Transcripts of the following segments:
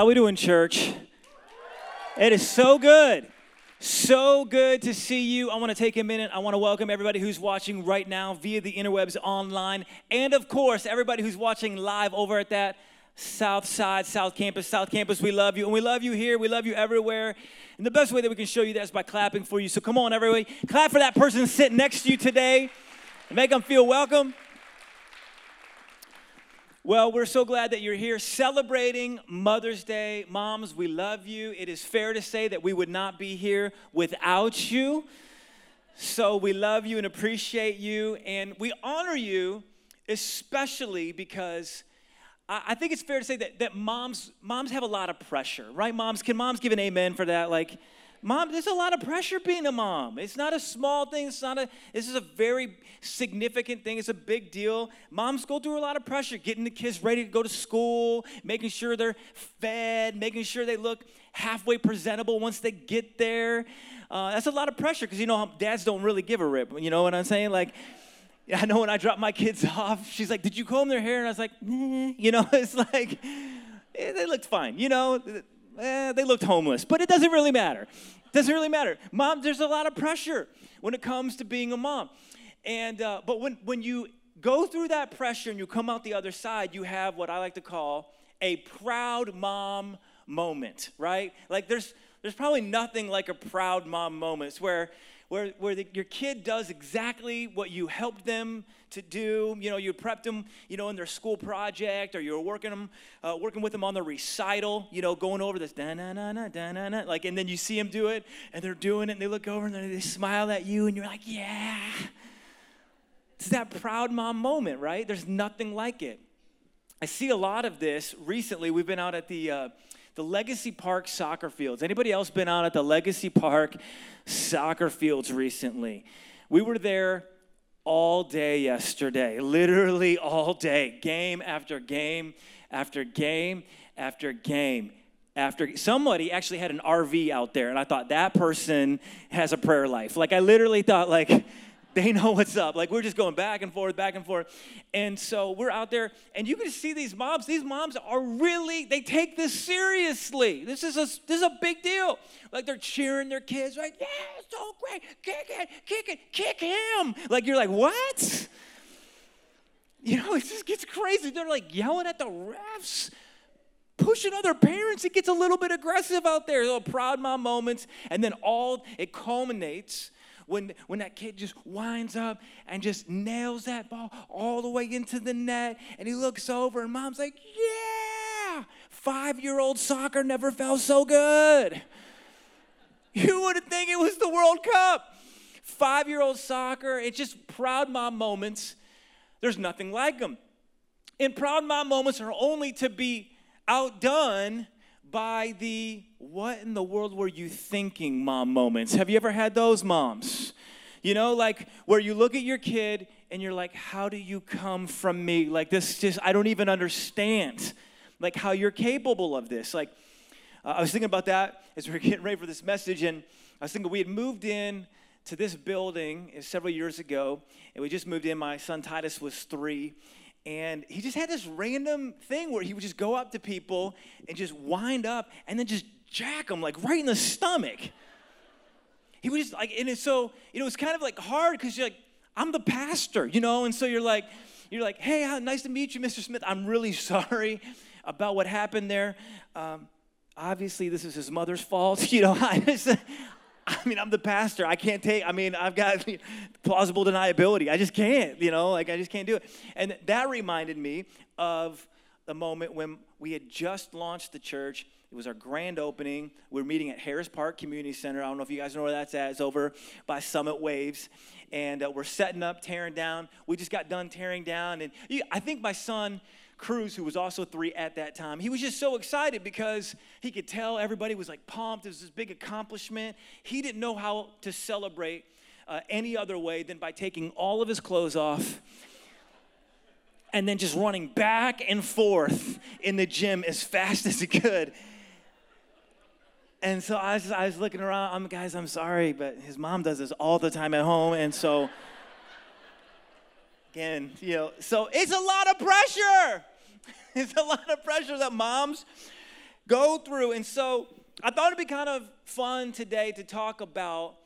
How we doing, church? It is so good. So good to see you. I want to take a minute. I want to welcome everybody who's watching right now via the interwebs online. And of course, everybody who's watching live over at that South Side, South Campus, South Campus. We love you. And we love you here. We love you everywhere. And the best way that we can show you that is by clapping for you. So come on, everybody. Clap for that person sitting next to you today make them feel welcome. Well, we're so glad that you're here celebrating Mother's Day. Moms, we love you. It is fair to say that we would not be here without you. So we love you and appreciate you. And we honor you, especially because I think it's fair to say that, that moms, moms have a lot of pressure, right? Moms, can moms give an amen for that? Like, Mom, there's a lot of pressure being a mom. It's not a small thing. It's not a, this is a very significant thing. It's a big deal. Moms go through a lot of pressure, getting the kids ready to go to school, making sure they're fed, making sure they look halfway presentable once they get there. Uh, that's a lot of pressure because, you know, dads don't really give a rip. You know what I'm saying? Like, I know when I drop my kids off, she's like, Did you comb their hair? And I was like, nah. You know, it's like, eh, they looked fine. You know, eh, they looked homeless, but it doesn't really matter. It doesn't really matter. Mom, there's a lot of pressure when it comes to being a mom. And, uh, but when, when you go through that pressure and you come out the other side, you have what I like to call a proud mom moment, right? Like there's, there's probably nothing like a proud mom moment. Where where, where the, your kid does exactly what you helped them to do. You know, you prepped them, you know, in their school project, or you're working them, uh, working with them on the recital. You know, going over this da na na na da na na, like, and then you see them do it, and they're doing it, and they look over and they smile at you, and you're like, yeah. It's that proud mom moment, right? There's nothing like it. I see a lot of this recently. We've been out at the uh, the Legacy Park soccer fields. Anybody else been out at the Legacy Park soccer fields recently? We were there all day yesterday, literally all day, game after game after game after game after somebody actually had an RV out there and I thought that person has a prayer life. Like I literally thought like they know what's up. Like we're just going back and forth, back and forth. And so we're out there, and you can see these moms. These moms are really, they take this seriously. This is a this is a big deal. Like they're cheering their kids, like, yeah, it's so great, kick it, kick it, kick him. Like you're like, what? You know, it just gets crazy. They're like yelling at the refs pushing other parents. It gets a little bit aggressive out there. Little proud mom moments, and then all it culminates when, when that kid just winds up and just nails that ball all the way into the net, and he looks over, and mom's like, Yeah, five year old soccer never felt so good. You wouldn't think it was the World Cup. Five year old soccer, it's just proud mom moments. There's nothing like them. And proud mom moments are only to be outdone by the what in the world were you thinking mom moments. Have you ever had those moms? You know, like where you look at your kid and you're like, how do you come from me? Like, this just, I don't even understand, like, how you're capable of this. Like, uh, I was thinking about that as we were getting ready for this message, and I was thinking we had moved in to this building several years ago, and we just moved in. My son Titus was three, and he just had this random thing where he would just go up to people and just wind up and then just jack them like right in the stomach. He was just like, and it's so you know, it's kind of like hard because you're like, I'm the pastor, you know, and so you're like, you're like, hey, how nice to meet you, Mr. Smith. I'm really sorry about what happened there. Um, obviously, this is his mother's fault, you know. I mean, I'm the pastor. I can't take, I mean, I've got plausible deniability. I just can't, you know, like I just can't do it. And that reminded me of the moment when we had just launched the church. It was our grand opening. We are meeting at Harris Park Community Center. I don't know if you guys know where that's at. It's over by Summit Waves. And uh, we're setting up, tearing down. We just got done tearing down. And I think my son, Cruz, who was also three at that time, he was just so excited because he could tell everybody was like pumped. It was this big accomplishment. He didn't know how to celebrate uh, any other way than by taking all of his clothes off and then just running back and forth in the gym as fast as he could. And so I was, I was looking around. I'm guys, I'm sorry, but his mom does this all the time at home, and so again, you know, so it's a lot of pressure. it's a lot of pressure that moms go through. And so I thought it'd be kind of fun today to talk about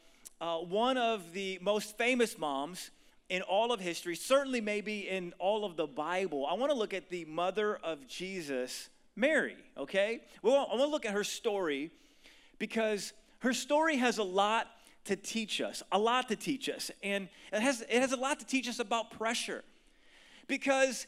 uh, one of the most famous moms in all of history, certainly maybe in all of the Bible. I want to look at the mother of Jesus, Mary, okay? Well, I want to look at her story because her story has a lot to teach us, a lot to teach us. And it has, it has a lot to teach us about pressure. Because,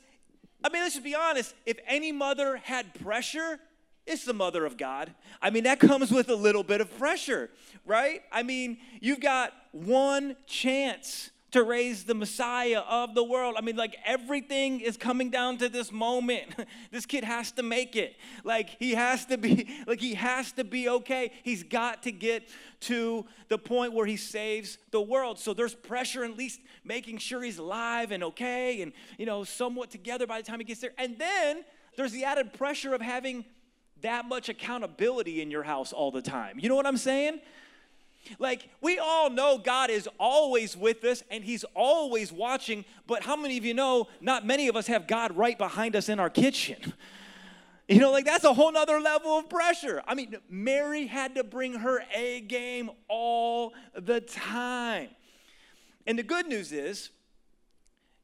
I mean, let's just be honest, if any mother had pressure, it's the mother of God. I mean, that comes with a little bit of pressure, right? I mean, you've got one chance to raise the Messiah of the world. I mean, like everything is coming down to this moment. this kid has to make it. Like he has to be, like he has to be okay. He's got to get to the point where he saves the world. So there's pressure, at least making sure he's alive and okay and you know, somewhat together by the time he gets there. And then there's the added pressure of having that much accountability in your house all the time. You know what I'm saying? Like, we all know God is always with us and He's always watching, but how many of you know not many of us have God right behind us in our kitchen? You know, like that's a whole nother level of pressure. I mean, Mary had to bring her A game all the time. And the good news is,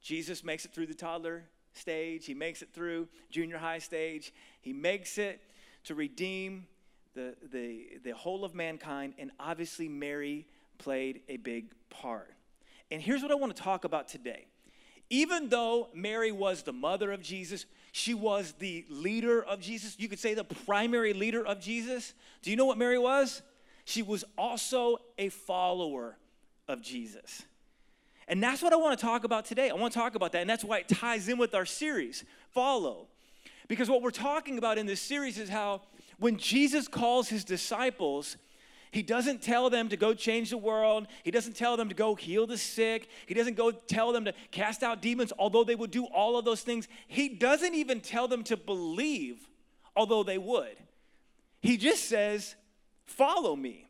Jesus makes it through the toddler stage, he makes it through junior high stage, he makes it to redeem the, the, the whole of mankind, and obviously Mary played a big part. And here's what I want to talk about today. Even though Mary was the mother of Jesus, she was the leader of Jesus. You could say the primary leader of Jesus. Do you know what Mary was? She was also a follower of Jesus. And that's what I want to talk about today. I want to talk about that. And that's why it ties in with our series, Follow. Because what we're talking about in this series is how when Jesus calls his disciples, he doesn't tell them to go change the world. He doesn't tell them to go heal the sick. He doesn't go tell them to cast out demons, although they would do all of those things. He doesn't even tell them to believe, although they would. He just says, Follow me.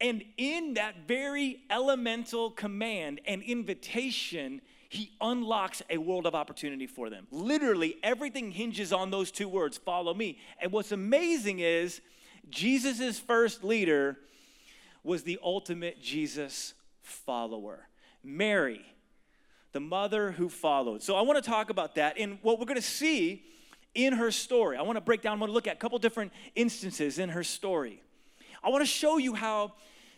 And in that very elemental command and invitation, he unlocks a world of opportunity for them. Literally, everything hinges on those two words follow me. And what's amazing is Jesus' first leader was the ultimate Jesus follower Mary, the mother who followed. So I want to talk about that. And what we're going to see in her story, I want to break down, I want to look at a couple different instances in her story. I want to show you how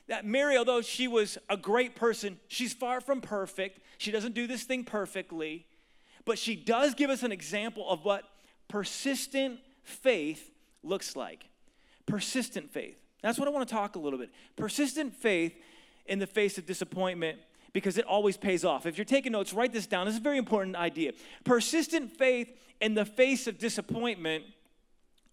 that Mary, although she was a great person, she's far from perfect. She doesn't do this thing perfectly, but she does give us an example of what persistent faith looks like. Persistent faith. That's what I want to talk a little bit. Persistent faith in the face of disappointment because it always pays off. If you're taking notes, write this down. This is a very important idea. Persistent faith in the face of disappointment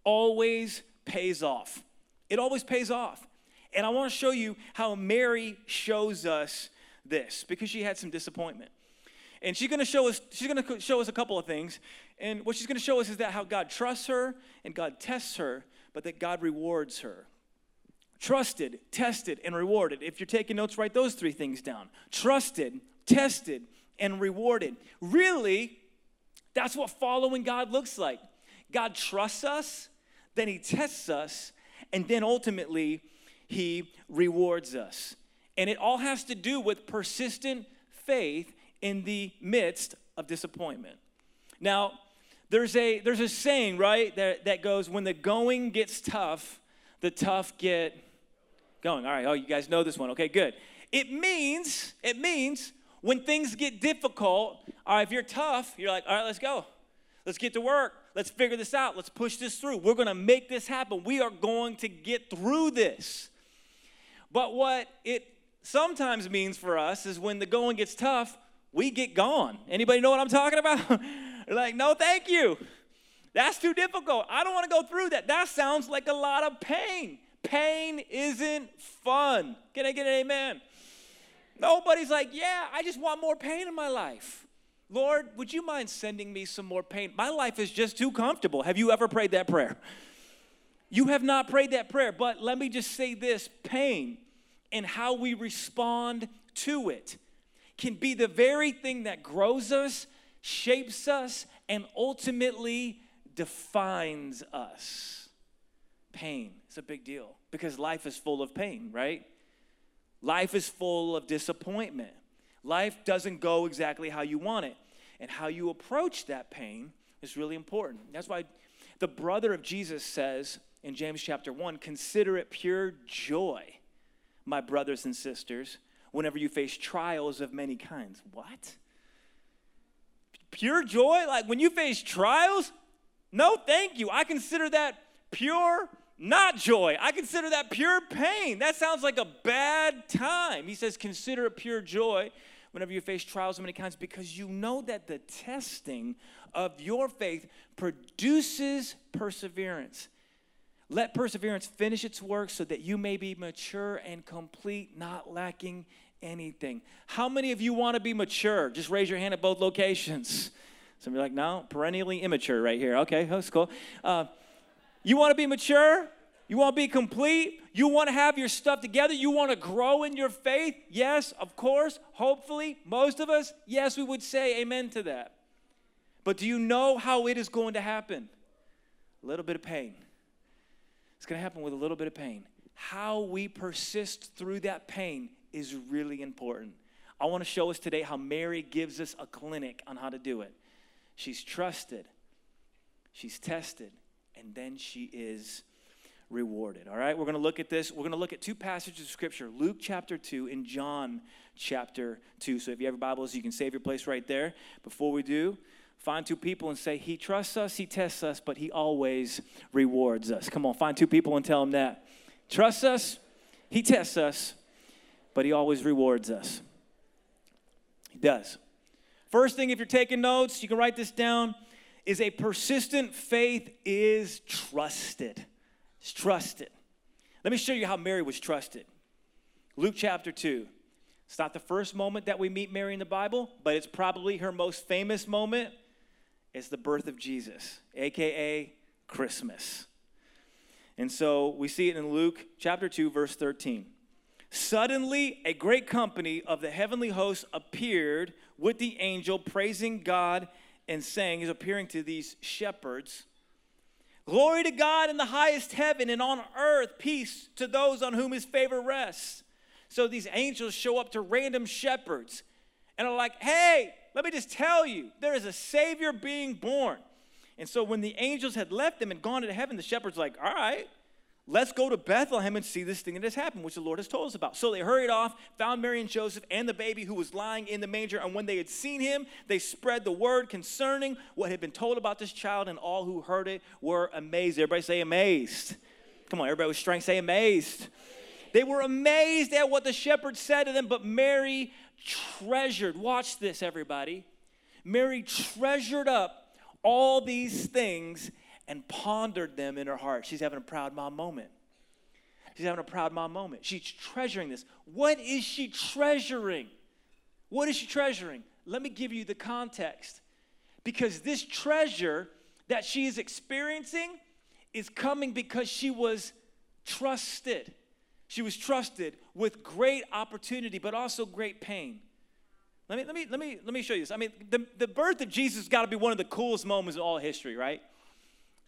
always pays off. It always pays off. And I want to show you how Mary shows us this because she had some disappointment. And she's going to show us she's going to show us a couple of things. And what she's going to show us is that how God trusts her and God tests her, but that God rewards her. Trusted, tested, and rewarded. If you're taking notes, write those three things down. Trusted, tested, and rewarded. Really, that's what following God looks like. God trusts us, then he tests us, and then ultimately he rewards us. And it all has to do with persistent faith in the midst of disappointment. Now, there's a there's a saying, right, that, that goes, when the going gets tough, the tough get going. All right, oh, you guys know this one. Okay, good. It means, it means when things get difficult, all right, if you're tough, you're like, all right, let's go. Let's get to work. Let's figure this out. Let's push this through. We're gonna make this happen. We are going to get through this. But what it sometimes means for us is when the going gets tough, we get gone. Anybody know what I'm talking about? like, no, thank you. That's too difficult. I don't want to go through that. That sounds like a lot of pain. Pain isn't fun. Can I get an amen? Nobody's like, yeah, I just want more pain in my life. Lord, would you mind sending me some more pain? My life is just too comfortable. Have you ever prayed that prayer? You have not prayed that prayer, but let me just say this pain and how we respond to it can be the very thing that grows us, shapes us, and ultimately defines us. pain is a big deal because life is full of pain, right? Life is full of disappointment. Life doesn't go exactly how you want it. And how you approach that pain is really important. That's why the brother of Jesus says in James chapter 1 consider it pure joy, my brothers and sisters, whenever you face trials of many kinds. What? Pure joy? Like when you face trials? No, thank you. I consider that pure not joy. I consider that pure pain. That sounds like a bad time. He says, consider it pure joy whenever you face trials of many kinds because you know that the testing of your faith produces perseverance. Let perseverance finish its work so that you may be mature and complete, not lacking anything. How many of you want to be mature? Just raise your hand at both locations. Some of you are like, no, perennially immature right here. Okay, that's cool. Uh, you want to be mature? You want to be complete? You want to have your stuff together? You want to grow in your faith? Yes, of course. Hopefully, most of us, yes, we would say amen to that. But do you know how it is going to happen? A little bit of pain. It's going to happen with a little bit of pain. How we persist through that pain is really important. I want to show us today how Mary gives us a clinic on how to do it. She's trusted, she's tested, and then she is rewarded. All right, we're going to look at this. We're going to look at two passages of scripture Luke chapter 2 and John chapter 2. So if you have your Bibles, you can save your place right there. Before we do, find two people and say, He trusts us, He tests us, but He always rewards us. Come on, find two people and tell them that. Trust us, He tests us, but He always rewards us. He does. First thing, if you're taking notes, you can write this down is a persistent faith is trusted. It's trusted. Let me show you how Mary was trusted. Luke chapter 2. It's not the first moment that we meet Mary in the Bible, but it's probably her most famous moment. It's the birth of Jesus, aka Christmas. And so we see it in Luke chapter 2, verse 13. Suddenly, a great company of the heavenly hosts appeared with the angel, praising God and saying, He's appearing to these shepherds. Glory to God in the highest heaven and on earth, peace to those on whom his favor rests. So these angels show up to random shepherds and are like, Hey, let me just tell you, there is a Savior being born. And so when the angels had left them and gone into heaven, the shepherds like, All right, Let's go to Bethlehem and see this thing that has happened, which the Lord has told us about. So they hurried off, found Mary and Joseph and the baby who was lying in the manger. And when they had seen him, they spread the word concerning what had been told about this child, and all who heard it were amazed. Everybody say amazed. Come on, everybody with strength, say amazed. They were amazed at what the shepherds said to them, but Mary treasured, watch this, everybody. Mary treasured up all these things and pondered them in her heart. She's having a proud mom moment. She's having a proud mom moment. She's treasuring this. What is she treasuring? What is she treasuring? Let me give you the context. Because this treasure that she is experiencing is coming because she was trusted. She was trusted with great opportunity, but also great pain. Let me, let me, let me, let me show you this. I mean, the, the birth of Jesus got to be one of the coolest moments in all history, right?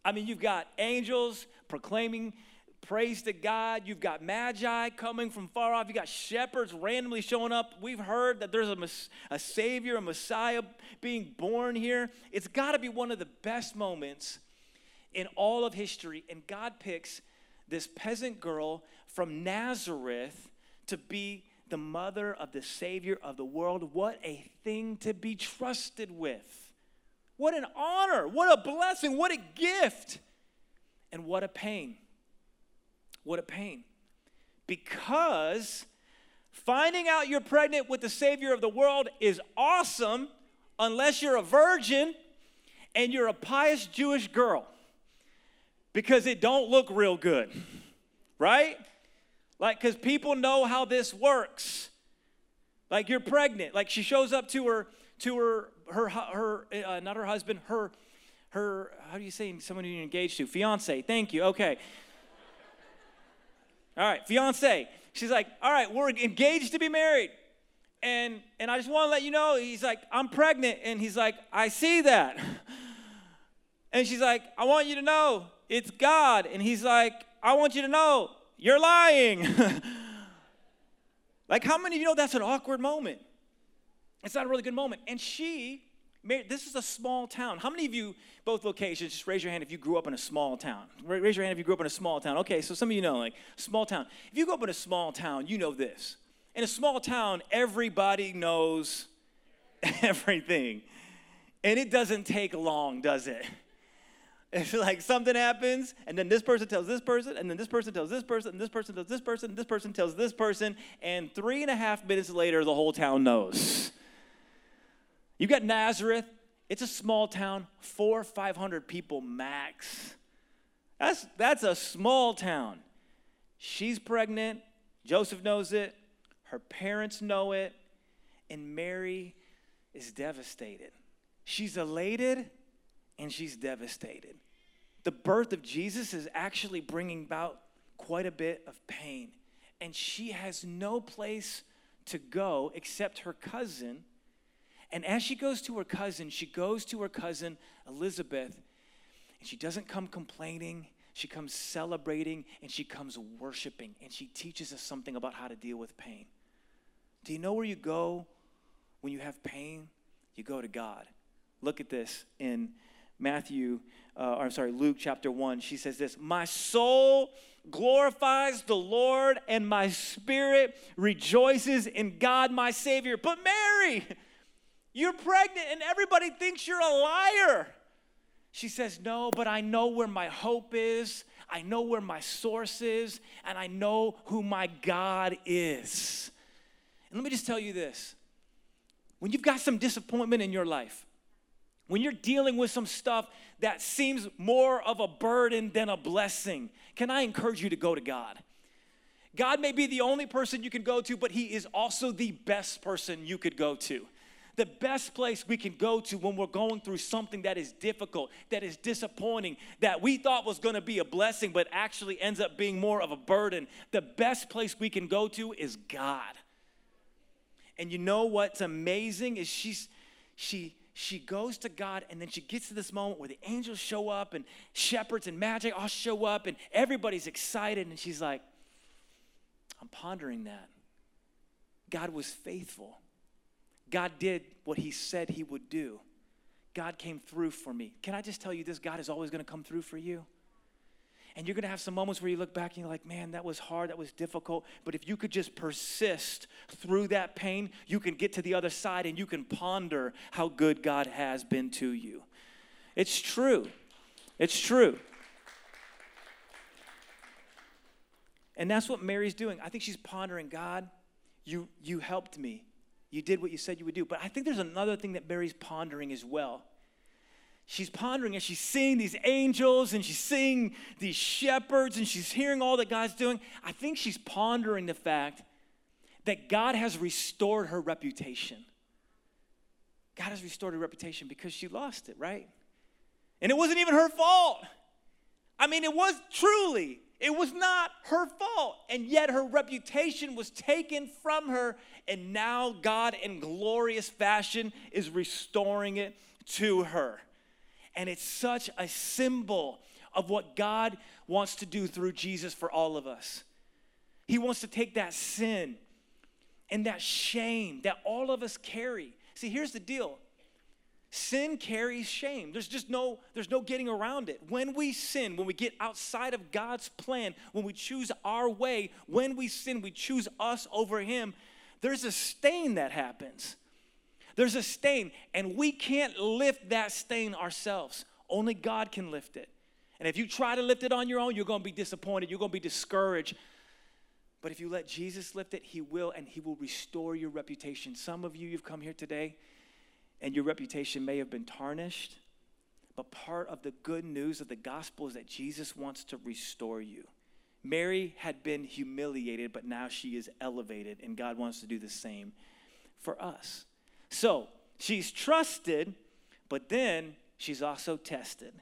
I mean, you've got angels proclaiming praise to God. You've got magi coming from far off. You've got shepherds randomly showing up. We've heard that there's a, a Savior, a Messiah being born here. It's got to be one of the best moments in all of history. And God picks this peasant girl from Nazareth to be the mother of the Savior of the world. What a thing to be trusted with. What an honor. What a blessing. What a gift. And what a pain. What a pain. Because finding out you're pregnant with the Savior of the world is awesome unless you're a virgin and you're a pious Jewish girl. Because it don't look real good. Right? Like, because people know how this works. Like, you're pregnant. Like, she shows up to her to her her her uh, not her husband her her how do you say someone you're engaged to fiance thank you okay all right fiance she's like all right we're engaged to be married and and i just want to let you know he's like i'm pregnant and he's like i see that and she's like i want you to know it's god and he's like I want you to know you're lying. like, how many of you know that's an awkward moment? It's not a really good moment. And she, this is a small town. How many of you, both locations, just raise your hand if you grew up in a small town? Raise your hand if you grew up in a small town. Okay, so some of you know, like, small town. If you grew up in a small town, you know this. In a small town, everybody knows everything. And it doesn't take long, does it? It's like something happens, and then this person tells this person, and then this person tells this person, and this person tells this person, and this person tells this person, and three and a half minutes later, the whole town knows. You've got Nazareth, it's a small town, four, or 500 people max. That's, that's a small town. She's pregnant, Joseph knows it, her parents know it, and Mary is devastated. She's elated and she's devastated. The birth of Jesus is actually bringing about quite a bit of pain, and she has no place to go except her cousin. And as she goes to her cousin, she goes to her cousin Elizabeth, and she doesn't come complaining. She comes celebrating and she comes worshiping, and she teaches us something about how to deal with pain. Do you know where you go when you have pain? You go to God. Look at this in Matthew, uh, or I'm sorry, Luke chapter 1. She says this My soul glorifies the Lord, and my spirit rejoices in God my Savior. But Mary, you're pregnant, and everybody thinks you're a liar. She says, No, but I know where my hope is. I know where my source is, and I know who my God is. And let me just tell you this when you've got some disappointment in your life, when you're dealing with some stuff that seems more of a burden than a blessing, can I encourage you to go to God? God may be the only person you can go to, but He is also the best person you could go to. The best place we can go to when we're going through something that is difficult, that is disappointing, that we thought was gonna be a blessing, but actually ends up being more of a burden. The best place we can go to is God. And you know what's amazing is she's she she goes to God and then she gets to this moment where the angels show up and shepherds and magic all show up and everybody's excited and she's like I'm pondering that. God was faithful. God did what he said he would do. God came through for me. Can I just tell you this? God is always going to come through for you. And you're going to have some moments where you look back and you're like, man, that was hard, that was difficult. But if you could just persist through that pain, you can get to the other side and you can ponder how good God has been to you. It's true. It's true. And that's what Mary's doing. I think she's pondering God, you, you helped me. You did what you said you would do. But I think there's another thing that Mary's pondering as well she's pondering as she's seeing these angels and she's seeing these shepherds and she's hearing all that God's doing. I think she's pondering the fact that God has restored her reputation. God has restored her reputation because she lost it, right? And it wasn't even her fault. I mean, it was truly, it was not her fault. And yet her reputation was taken from her, and now God, in glorious fashion, is restoring it to her. And it's such a symbol of what God wants to do through Jesus for all of us. He wants to take that sin and that shame that all of us carry. See, here's the deal. Sin carries shame. There's just no there's no getting around it. When we sin, when we get outside of God's plan, when we choose our way, when we sin, we choose us over him, there's a stain that happens. There's a stain, and we can't lift that stain ourselves. Only God can lift it. And if you try to lift it on your own, you're going to be disappointed. You're going to be discouraged. But if you let Jesus lift it, He will, and He will restore your reputation. Some of you, you've come here today, and your reputation may have been tarnished. But part of the good news of the gospel is that Jesus wants to restore you. Mary had been humiliated, but now she is elevated, and God wants to do the same for us. So she's trusted, but then she's also tested.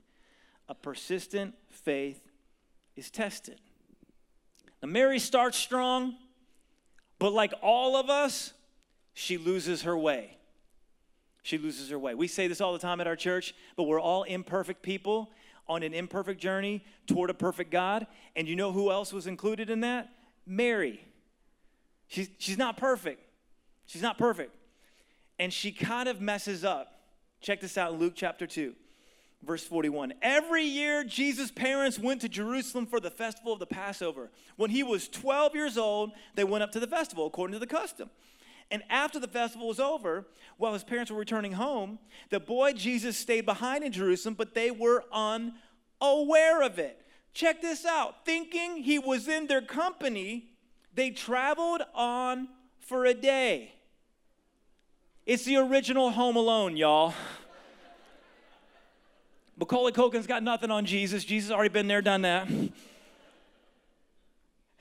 A persistent faith is tested. Now, Mary starts strong, but like all of us, she loses her way. She loses her way. We say this all the time at our church, but we're all imperfect people. on an imperfect journey toward a perfect God. And you know who else was included in that? Mary. She's, she's not perfect. She's not perfect. And she kind of messes up. Check this out in Luke chapter 2, verse 41. Every year, Jesus' parents went to Jerusalem for the festival of the Passover. When he was 12 years old, they went up to the festival according to the custom. And after the festival was over, while his parents were returning home, the boy Jesus stayed behind in Jerusalem, but they were unaware of it. Check this out. Thinking he was in their company, they traveled on for a day. It's the original Home Alone, y'all. Macaulay Culkin's got nothing on Jesus. Jesus already been there, done that.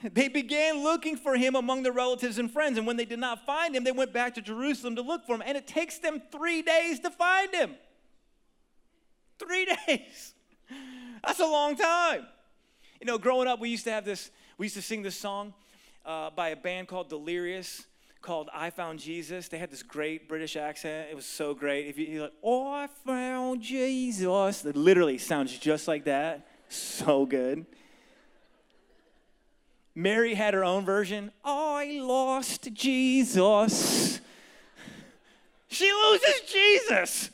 They began looking for him among their relatives and friends, and when they did not find him, they went back to Jerusalem to look for him, and it takes them three days to find him. Three days. That's a long time. You know, growing up, we used to have this, we used to sing this song uh, by a band called Delirious called I Found Jesus. They had this great British accent. It was so great. If you, you're like, oh, I found Jesus, it literally sounds just like that. So good. Mary had her own version. I lost Jesus. She loses Jesus.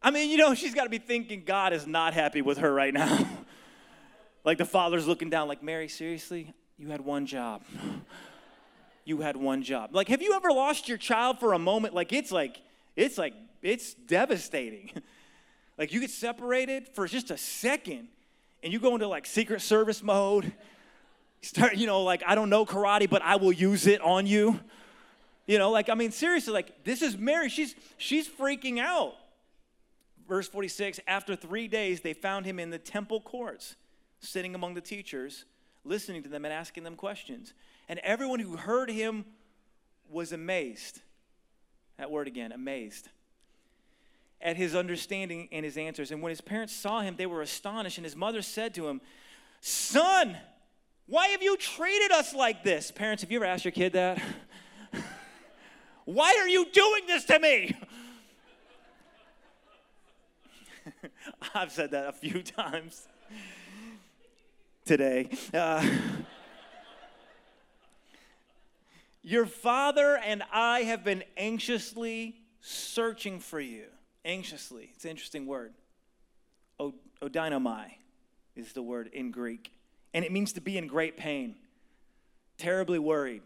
I mean, you know, she's got to be thinking God is not happy with her right now. like the father's looking down, like, Mary, seriously? You had one job. You had one job. Like, have you ever lost your child for a moment? Like, it's like, it's like, it's devastating. like, you get separated for just a second and you go into like secret service mode. Start, you know, like, I don't know karate, but I will use it on you. You know, like, I mean, seriously, like, this is Mary. She's she's freaking out. Verse 46 After three days, they found him in the temple courts, sitting among the teachers, listening to them and asking them questions. And everyone who heard him was amazed. That word again, amazed at his understanding and his answers. And when his parents saw him, they were astonished. And his mother said to him, Son, why have you treated us like this? Parents, have you ever asked your kid that? why are you doing this to me? I've said that a few times today. Uh, your father and I have been anxiously searching for you anxiously. It's an interesting word. Odeinomai is the word in Greek. And it means to be in great pain, terribly worried,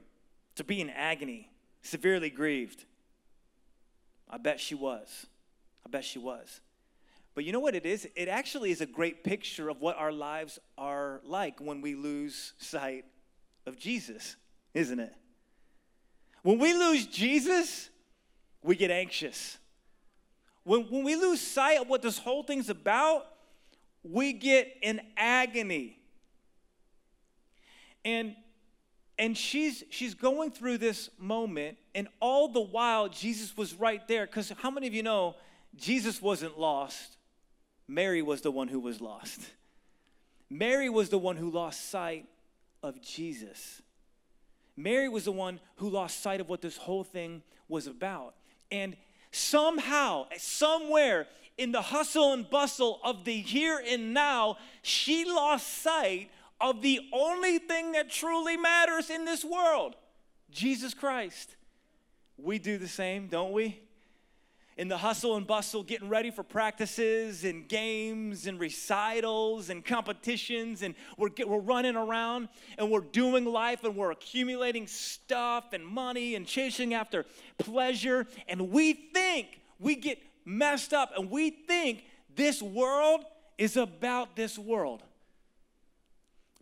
to be in agony, severely grieved. I bet she was. I bet she was. But you know what it is? It actually is a great picture of what our lives are like when we lose sight of Jesus, isn't it? When we lose Jesus, we get anxious. When, when we lose sight of what this whole thing's about, we get in agony. And and she's she's going through this moment and all the while Jesus was right there cuz how many of you know Jesus wasn't lost. Mary was the one who was lost. Mary was the one who lost sight of Jesus. Mary was the one who lost sight of what this whole thing was about. And somehow, somewhere in the hustle and bustle of the here and now, she lost sight of the only thing that truly matters in this world Jesus Christ. We do the same, don't we? In the hustle and bustle, getting ready for practices and games and recitals and competitions, and we're, we're running around and we're doing life and we're accumulating stuff and money and chasing after pleasure, and we think we get messed up and we think this world is about this world.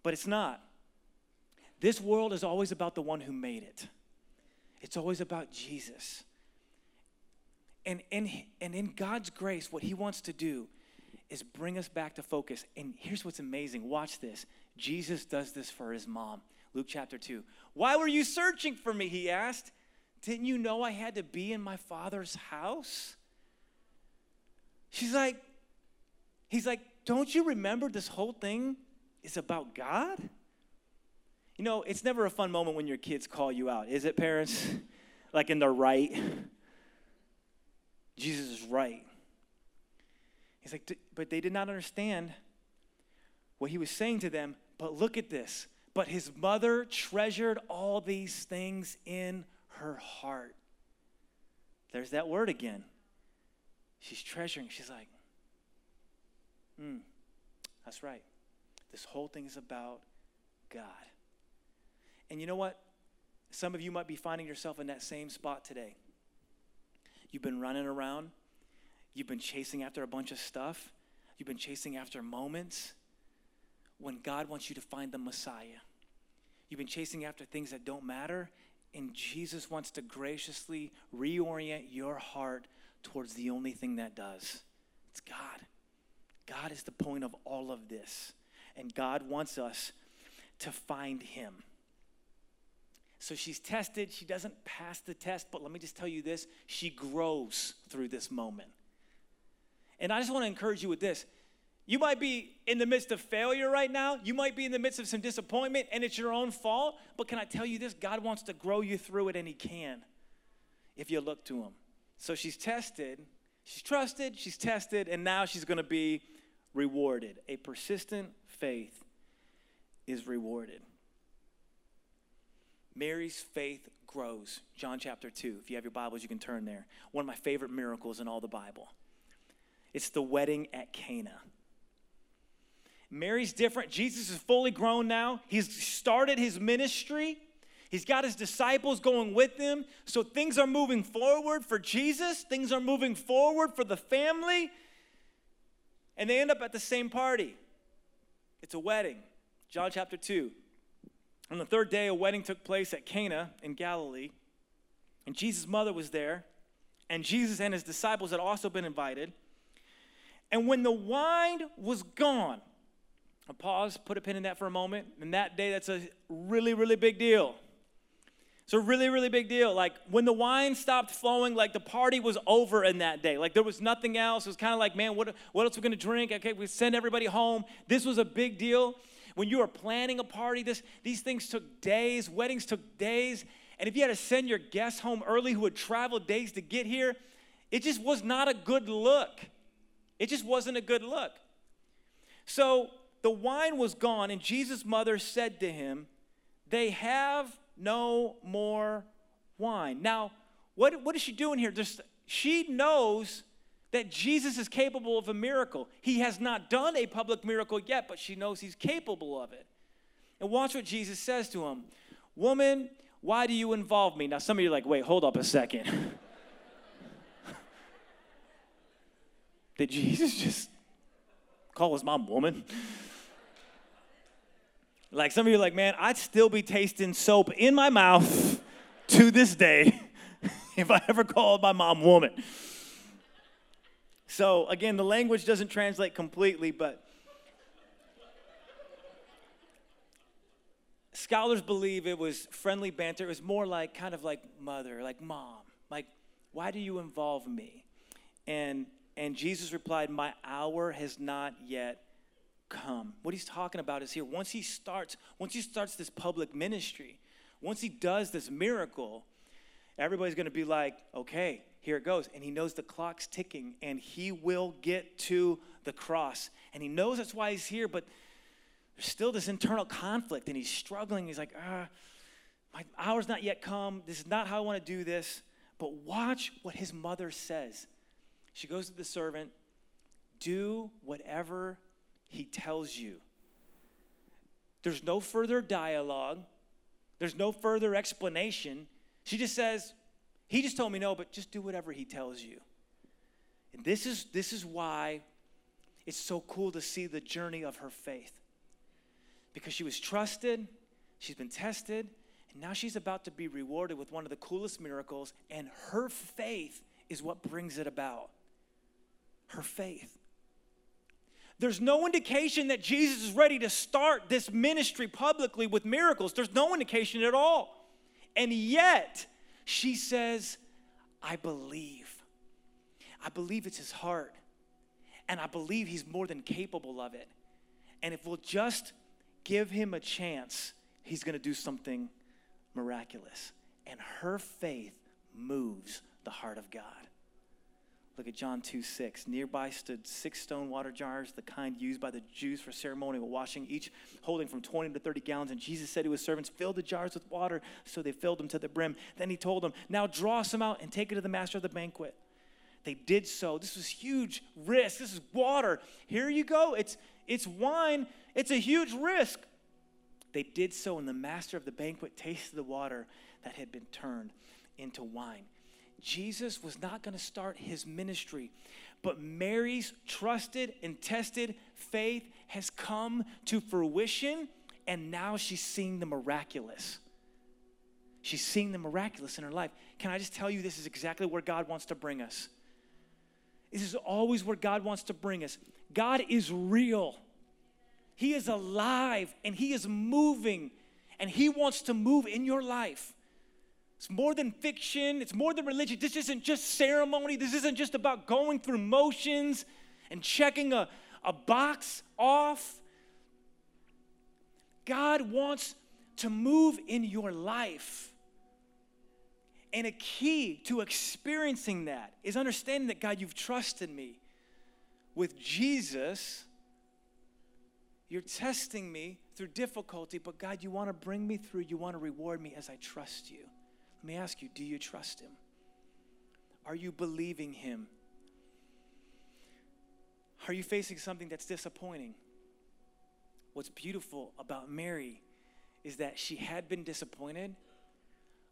But it's not. This world is always about the one who made it. It's always about Jesus. And, and, and in God's grace, what He wants to do is bring us back to focus. And here's what's amazing watch this. Jesus does this for His mom. Luke chapter 2. Why were you searching for me? He asked. Didn't you know I had to be in my father's house? She's like, He's like, Don't you remember this whole thing is about God? You know, it's never a fun moment when your kids call you out, is it, parents? like in the right. Jesus is right. He's like, but they did not understand what he was saying to them. But look at this. But his mother treasured all these things in her heart. There's that word again. She's treasuring. She's like, hmm, that's right. This whole thing is about God. And you know what? Some of you might be finding yourself in that same spot today. You've been running around, you've been chasing after a bunch of stuff, you've been chasing after moments when God wants you to find the Messiah. You've been chasing after things that don't matter, and Jesus wants to graciously reorient your heart towards the only thing that does it's God. God is the point of all of this, and God wants us to find Him. So she's tested. She doesn't pass the test, but let me just tell you this she grows through this moment. And I just want to encourage you with this. You might be in the midst of failure right now. You might be in the midst of some disappointment, and it's your own fault. But can I tell you this? God wants to grow you through it, and He can if you look to Him. So she's tested, she's trusted, she's tested, and now she's going to be rewarded. A persistent faith is rewarded. Mary's faith grows. John chapter 2. If you have your Bibles, you can turn there. One of my favorite miracles in all the Bible. It's the wedding at Cana. Mary's different. Jesus is fully grown now. He's started his ministry. He's got his disciples going with him. So things are moving forward for Jesus, things are moving forward for the family. And they end up at the same party. It's a wedding. John chapter 2. On the third day, a wedding took place at Cana in Galilee, and Jesus' mother was there, and Jesus and his disciples had also been invited. And when the wine was gone, a pause, put a pin in that for a moment. And that day, that's a really, really big deal. It's a really, really big deal. Like when the wine stopped flowing, like the party was over in that day. Like there was nothing else. It was kind of like, man, what, what else are we gonna drink? Okay, we send everybody home. This was a big deal. When you were planning a party, this, these things took days, weddings took days. And if you had to send your guests home early who had traveled days to get here, it just was not a good look. It just wasn't a good look. So the wine was gone, and Jesus' mother said to him, They have no more wine. Now, what, what is she doing here? Just, she knows that Jesus is capable of a miracle. He has not done a public miracle yet, but she knows he's capable of it. And watch what Jesus says to him Woman, why do you involve me? Now, some of you are like, wait, hold up a second. Did Jesus just call his mom woman? Like some of you are like, man, I'd still be tasting soap in my mouth to this day if I ever called my mom woman. So again, the language doesn't translate completely, but scholars believe it was friendly banter. It was more like kind of like mother, like mom. Like, why do you involve me? And and Jesus replied, My hour has not yet come. What he's talking about is here. Once he starts, once he starts this public ministry, once he does this miracle, everybody's gonna be like, okay, here it goes. And he knows the clock's ticking and he will get to the cross. And he knows that's why he's here, but there's still this internal conflict and he's struggling. He's like, ah, my hour's not yet come. This is not how I want to do this. But watch what his mother says. She goes to the servant, do whatever he tells you. There's no further dialogue, there's no further explanation. She just says, he just told me no, but just do whatever he tells you. And this is, this is why it's so cool to see the journey of her faith. Because she was trusted, she's been tested, and now she's about to be rewarded with one of the coolest miracles, and her faith is what brings it about. Her faith. There's no indication that Jesus is ready to start this ministry publicly with miracles. There's no indication at all. And yet, she says, I believe. I believe it's his heart. And I believe he's more than capable of it. And if we'll just give him a chance, he's going to do something miraculous. And her faith moves the heart of God. Look at John 2 6. Nearby stood six stone water jars, the kind used by the Jews for ceremonial washing, each holding from 20 to 30 gallons. And Jesus said to his servants, Fill the jars with water. So they filled them to the brim. Then he told them, Now draw some out and take it to the master of the banquet. They did so. This was huge risk. This is water. Here you go. It's, it's wine. It's a huge risk. They did so, and the master of the banquet tasted the water that had been turned into wine. Jesus was not going to start his ministry, but Mary's trusted and tested faith has come to fruition, and now she's seeing the miraculous. She's seeing the miraculous in her life. Can I just tell you, this is exactly where God wants to bring us? This is always where God wants to bring us. God is real, He is alive, and He is moving, and He wants to move in your life. It's more than fiction, it's more than religion. This isn't just ceremony, this isn't just about going through motions and checking a, a box off. God wants to move in your life. And a key to experiencing that is understanding that God, you've trusted me. With Jesus, you're testing me through difficulty, but God, you want to bring me through. You want to reward me as I trust you. Let me ask you do you trust Him? Are you believing Him? Are you facing something that's disappointing? What's beautiful about Mary is that she had been disappointed,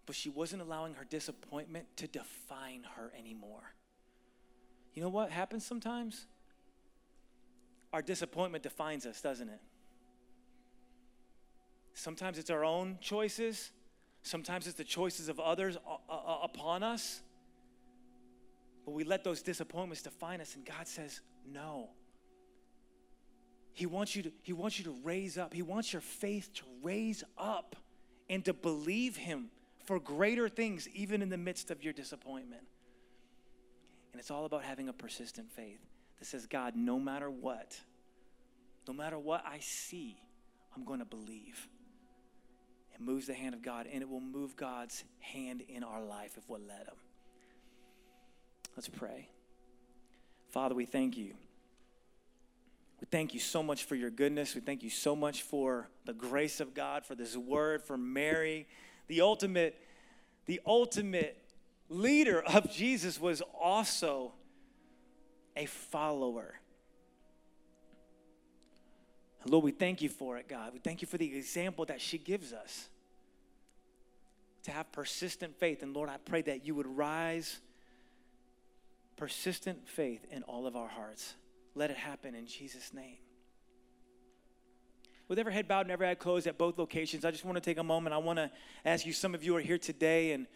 but she wasn't allowing her disappointment to define her anymore. You know what happens sometimes? Our disappointment defines us, doesn't it? Sometimes it's our own choices, Sometimes it's the choices of others uh, uh, uh, upon us. But we let those disappointments define us, and God says, No. He wants you to, he wants you to raise up. He wants your faith to raise up and to believe Him for greater things, even in the midst of your disappointment. And it's all about having a persistent faith that says, God, no matter what, no matter what I see, I'm going to believe. It moves the hand of God, and it will move God's hand in our life if we'll let Him. Let's pray. Father, we thank you. We thank you so much for your goodness. We thank you so much for the grace of God, for this word, for Mary. The ultimate, the ultimate leader of Jesus was also a follower. Lord, we thank you for it, God. We thank you for the example that she gives us to have persistent faith. And Lord, I pray that you would rise persistent faith in all of our hearts. Let it happen in Jesus' name. With every head bowed and every eye closed at both locations, I just want to take a moment. I want to ask you, some of you are here today, and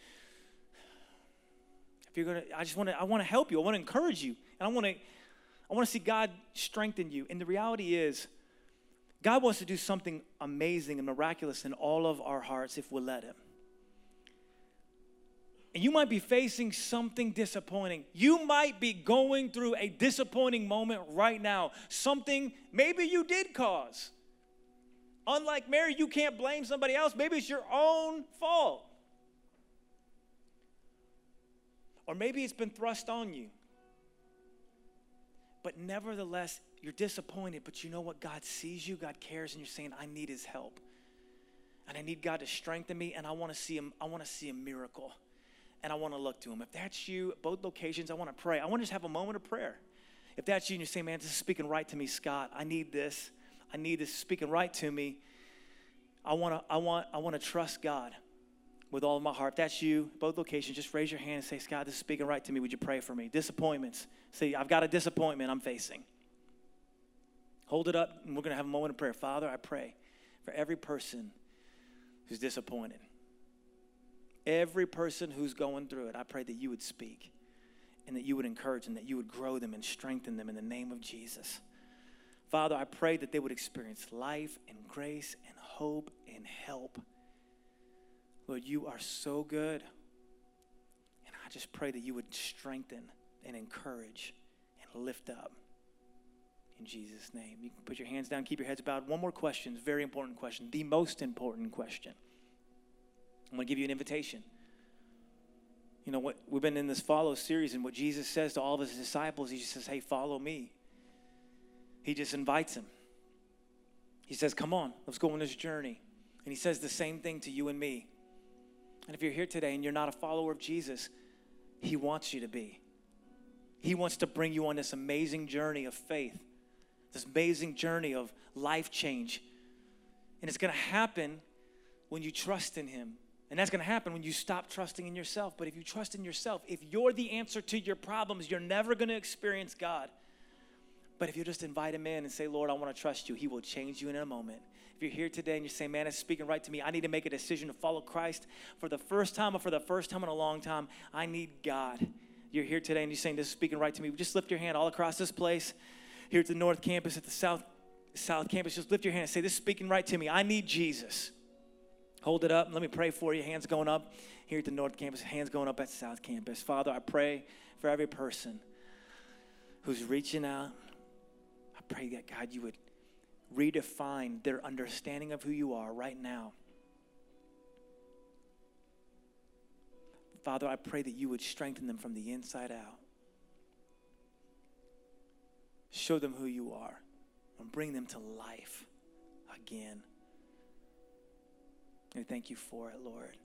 if you're gonna, I just want to, I want to help you. I want to encourage you, and I want to, I want to see God strengthen you. And the reality is, God wants to do something amazing and miraculous in all of our hearts if we'll let Him. And you might be facing something disappointing. You might be going through a disappointing moment right now. Something maybe you did cause. Unlike Mary, you can't blame somebody else. Maybe it's your own fault. Or maybe it's been thrust on you. But nevertheless, you're disappointed, but you know what? God sees you, God cares, and you're saying, I need his help. And I need God to strengthen me, and I want to see him, I want to see a miracle. And I want to look to him. If that's you, both locations, I want to pray. I want to just have a moment of prayer. If that's you and you say, man, this is speaking right to me, Scott. I need this. I need this speaking right to me. I want to, I want, I want to trust God with all of my heart. If that's you, both locations, just raise your hand and say, Scott, this is speaking right to me. Would you pray for me? Disappointments. Say, I've got a disappointment I'm facing. Hold it up, and we're going to have a moment of prayer. Father, I pray for every person who's disappointed. Every person who's going through it, I pray that you would speak and that you would encourage them, that you would grow them and strengthen them in the name of Jesus. Father, I pray that they would experience life and grace and hope and help. Lord, you are so good. And I just pray that you would strengthen and encourage and lift up in Jesus' name. You can put your hands down, keep your heads bowed. One more question, very important question, the most important question. I'm going to give you an invitation. You know what? We've been in this follow series, and what Jesus says to all of his disciples, he just says, Hey, follow me. He just invites him. He says, Come on, let's go on this journey. And he says the same thing to you and me. And if you're here today and you're not a follower of Jesus, he wants you to be. He wants to bring you on this amazing journey of faith, this amazing journey of life change. And it's going to happen when you trust in him. And that's going to happen when you stop trusting in yourself. But if you trust in yourself, if you're the answer to your problems, you're never going to experience God. But if you just invite him in and say, Lord, I want to trust you, he will change you in a moment. You're here today and you're saying, man, it's speaking right to me, I need to make a decision to follow Christ for the first time or for the first time in a long time, I need God. You're here today and you're saying, this is speaking right to me. Just lift your hand all across this place, here at the North Campus, at the South, South Campus. Just lift your hand and say, this is speaking right to me. I need Jesus. Hold it up. Let me pray for you. Hands going up here at the North Campus, hands going up at South Campus. Father, I pray for every person who's reaching out. I pray that, God, you would redefine their understanding of who you are right now. Father, I pray that you would strengthen them from the inside out. Show them who you are and bring them to life again. We thank you for it, Lord.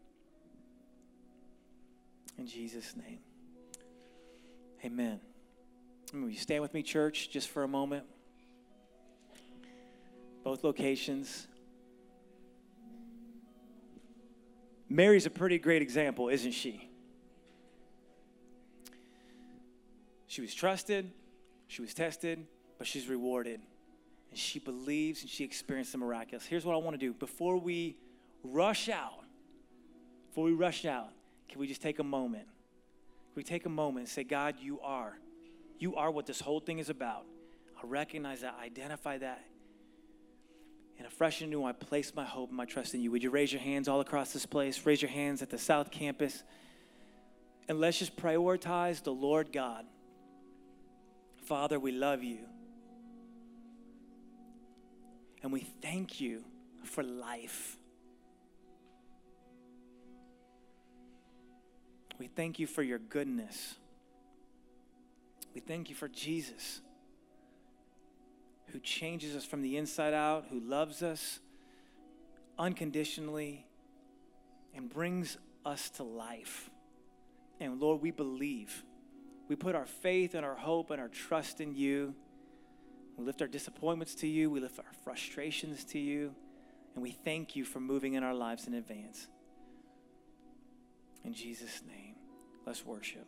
In Jesus' name. Amen. Will you stand with me, church, just for a moment? Both locations. Mary's a pretty great example, isn't she? She was trusted, she was tested, but she's rewarded. And she believes and she experienced the miraculous. Here's what I want to do. Before we rush out, before we rush out, can we just take a moment? Can we take a moment and say, God, you are. You are what this whole thing is about. I recognize that, I identify that. And afresh and new, I place my hope and my trust in you. Would you raise your hands all across this place? Raise your hands at the South Campus. And let's just prioritize the Lord God. Father, we love you. And we thank you for life. We thank you for your goodness. We thank you for Jesus, who changes us from the inside out, who loves us unconditionally, and brings us to life. And Lord, we believe. We put our faith and our hope and our trust in you. We lift our disappointments to you, we lift our frustrations to you, and we thank you for moving in our lives in advance. In Jesus' name, let's worship.